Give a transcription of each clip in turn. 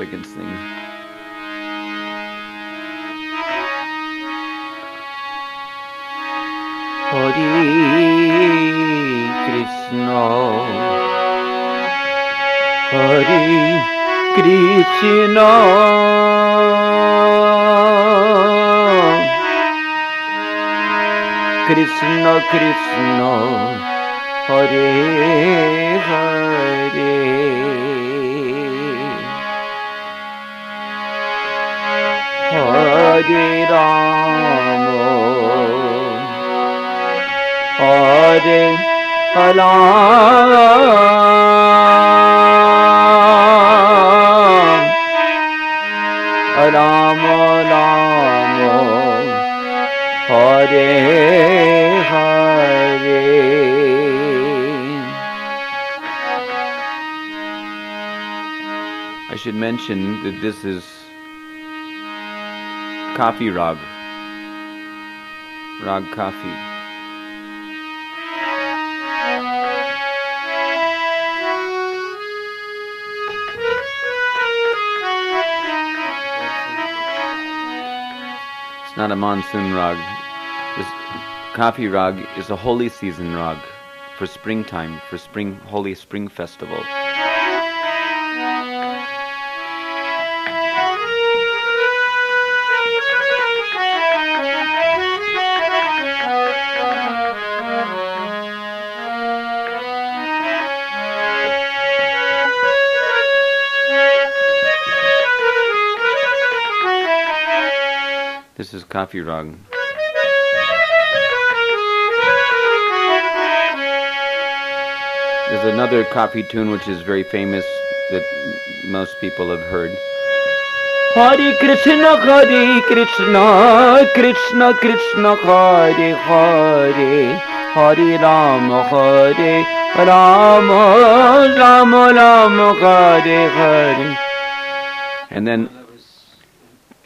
I can sing. Hare Krishna. Hare Krishna. Krishna Krishna. Hare Hare Hare Ram Hare Hare. I should mention that this is Kafi Rag. Rag Kafi. It's not a monsoon rag. This Kafi rag is a Holi season rag for springtime, for spring Holi spring festival. This is Kafi rag. There's another Kafi tune which is very famous that most people have heard. Hare Krishna, Hare Krishna, Krishna Krishna, Hare Hare, Hare Rama, Hare Rama, Rama Rama, Hare Hare. And then That was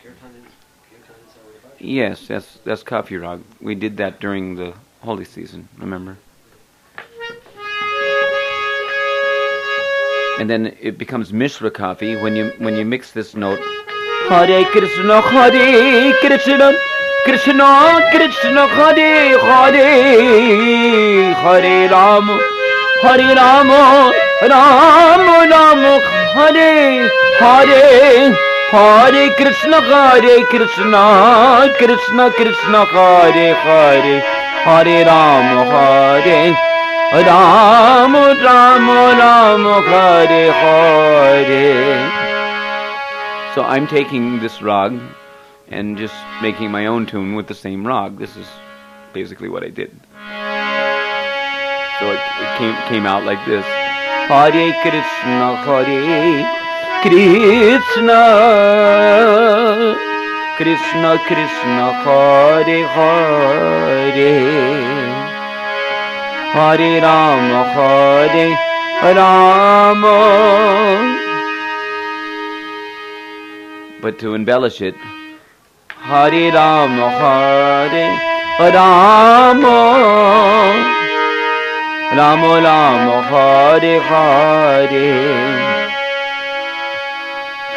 Kirtan in Kirtan in Saurabha. Yes, that's that's Kafi Rag. We did that during the Holi season, remember? And then it becomes Mishra Kafi when you when you mix this note. Hare Krishna, Hare Krishna, Krishna Krishna, Hare Hare, Hare Hare Hare Hare. Hare Krishna, Hare Krishna, Krishna Krishna, Hare Hare, Hare Rama, Hare Rama, Rama Rama, Hare Hare. So I'm taking this rag and just making my own tune with the same rag. This is basically what I did. So it, it came came out like this. Hare Krishna, Hare Krishna, Krishna Krishna, Hare Hare, Hare Rama, Hare Rama. But to embellish it, Hare Rama, Hare Rama. Rama Rama Hare Hare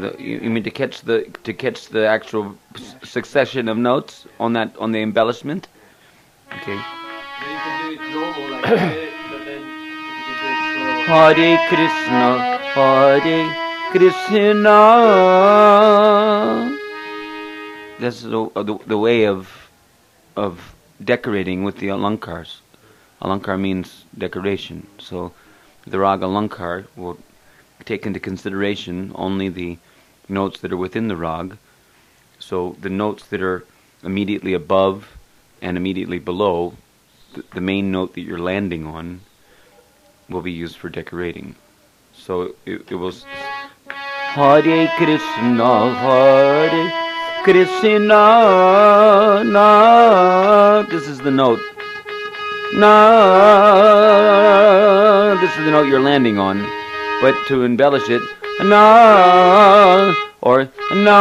the, you, mean to catch the to catch the actual s- succession of notes on that on the embellishment? Okay. then you can do it normal like that, but then if you can do it slower. Hare Krishna, Hare Krishna. That's the, uh, the the way of of decorating with the alankars. Alankar means decoration. So the rag alankar will take into consideration only the notes that are within the rag. So the notes that are immediately above and immediately below the, the main note that you're landing on will be used for decorating. So it, it will. s- Hare Krishna, Hare Krishna, na. This is the note. Na. This is the note you're landing on. But to embellish it, na or na.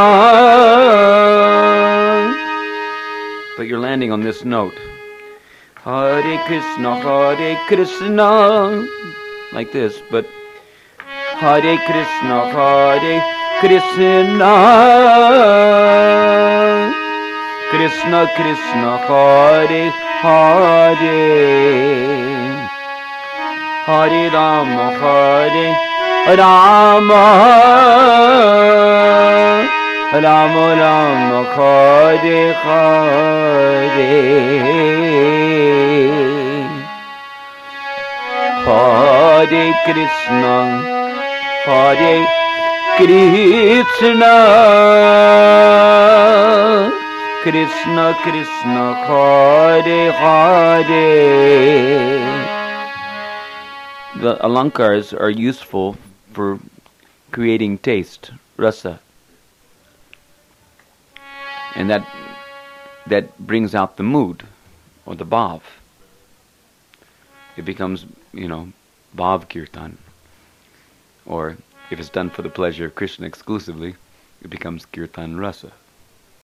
But you're landing on this note. Hare Krishna, Hare Krishna, like this, but Hare Krishna, Hare Krishna, Krishna Krishna, Hare Hare, Hare Rama, Hare Rama, Rama Rama, Hare Hare. Hare Krishna, Hare Krishna, Krishna Krishna, Hare Hare. The alankars are useful for creating taste, rasa. And that that brings out the mood or the bhav. It becomes, you know, bhav kirtan. Or if it's done for the pleasure of Krishna exclusively, it becomes kirtan rasa.